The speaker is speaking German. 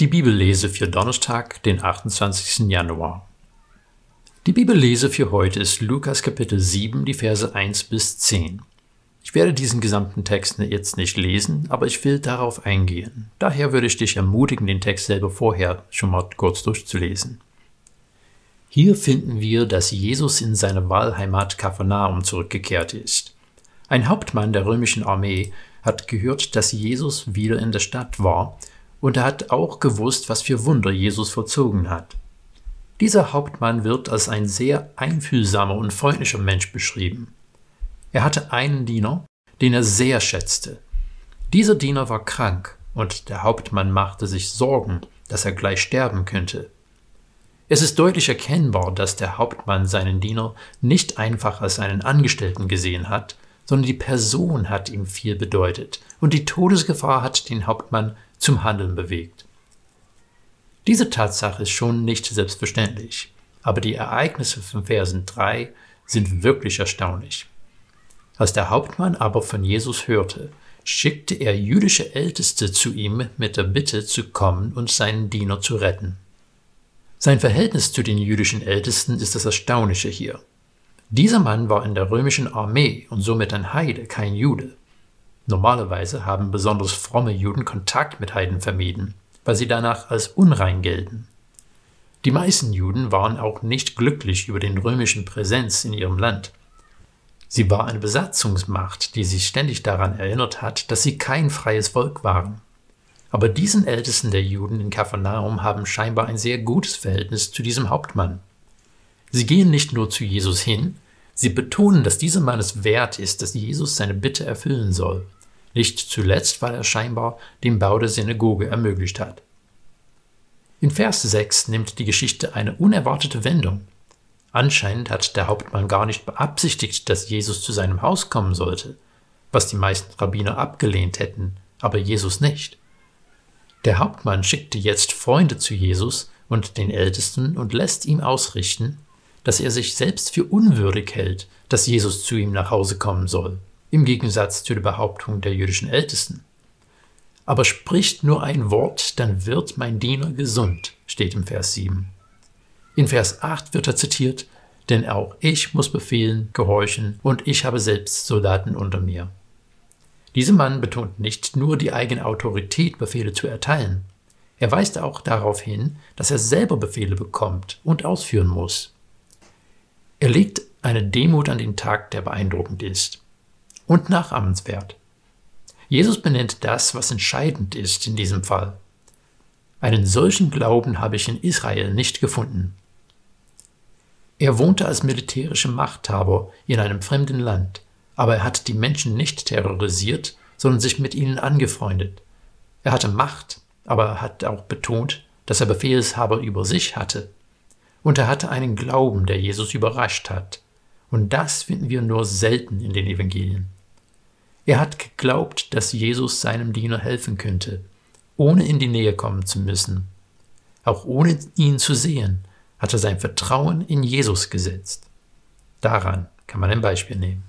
Die Bibellese für Donnerstag, den 28. Januar. Die Bibellese für heute ist Lukas Kapitel 7, die Verse 1 bis 10. Ich werde diesen gesamten Text jetzt nicht lesen, aber ich will darauf eingehen. Daher würde ich dich ermutigen, den Text selber vorher schon mal kurz durchzulesen. Hier finden wir, dass Jesus in seine Wahlheimat Kapharnaum zurückgekehrt ist. Ein Hauptmann der römischen Armee hat gehört, dass Jesus wieder in der Stadt war, und er hat auch gewusst, was für Wunder Jesus vollzogen hat. Dieser Hauptmann wird als ein sehr einfühlsamer und freundlicher Mensch beschrieben. Er hatte einen Diener, den er sehr schätzte. Dieser Diener war krank, und der Hauptmann machte sich Sorgen, dass er gleich sterben könnte. Es ist deutlich erkennbar, dass der Hauptmann seinen Diener nicht einfach als einen Angestellten gesehen hat, sondern die Person hat ihm viel bedeutet, und die Todesgefahr hat den Hauptmann zum Handeln bewegt. Diese Tatsache ist schon nicht selbstverständlich, aber die Ereignisse von Versen 3 sind wirklich erstaunlich. Als der Hauptmann aber von Jesus hörte, schickte er jüdische Älteste zu ihm mit der Bitte zu kommen und seinen Diener zu retten. Sein Verhältnis zu den jüdischen Ältesten ist das Erstaunliche hier. Dieser Mann war in der römischen Armee und somit ein Heide, kein Jude. Normalerweise haben besonders fromme Juden Kontakt mit Heiden vermieden, weil sie danach als unrein gelten. Die meisten Juden waren auch nicht glücklich über den römischen Präsenz in ihrem Land. Sie war eine Besatzungsmacht, die sich ständig daran erinnert hat, dass sie kein freies Volk waren. Aber diesen Ältesten der Juden in Kapharnaum haben scheinbar ein sehr gutes Verhältnis zu diesem Hauptmann. Sie gehen nicht nur zu Jesus hin, sie betonen, dass dieser Mann es wert ist, dass Jesus seine Bitte erfüllen soll. Nicht zuletzt, weil er scheinbar den Bau der Synagoge ermöglicht hat. In Vers 6 nimmt die Geschichte eine unerwartete Wendung. Anscheinend hat der Hauptmann gar nicht beabsichtigt, dass Jesus zu seinem Haus kommen sollte, was die meisten Rabbiner abgelehnt hätten, aber Jesus nicht. Der Hauptmann schickte jetzt Freunde zu Jesus und den Ältesten und lässt ihm ausrichten, dass er sich selbst für unwürdig hält, dass Jesus zu ihm nach Hause kommen soll, im Gegensatz zu der Behauptung der jüdischen Ältesten. Aber spricht nur ein Wort, dann wird mein Diener gesund, steht im Vers 7. In Vers 8 wird er zitiert, denn auch ich muss befehlen, gehorchen, und ich habe selbst Soldaten unter mir. Dieser Mann betont nicht nur die eigene Autorität, Befehle zu erteilen, er weist auch darauf hin, dass er selber Befehle bekommt und ausführen muss. Er legt eine Demut an den Tag, der beeindruckend ist und nachahmenswert. Jesus benennt das, was entscheidend ist in diesem Fall. Einen solchen Glauben habe ich in Israel nicht gefunden. Er wohnte als militärische Machthaber in einem fremden Land, aber er hat die Menschen nicht terrorisiert, sondern sich mit ihnen angefreundet. Er hatte Macht, aber er hat auch betont, dass er Befehlshaber über sich hatte. Und er hatte einen Glauben, der Jesus überrascht hat. Und das finden wir nur selten in den Evangelien. Er hat geglaubt, dass Jesus seinem Diener helfen könnte, ohne in die Nähe kommen zu müssen. Auch ohne ihn zu sehen, hat er sein Vertrauen in Jesus gesetzt. Daran kann man ein Beispiel nehmen.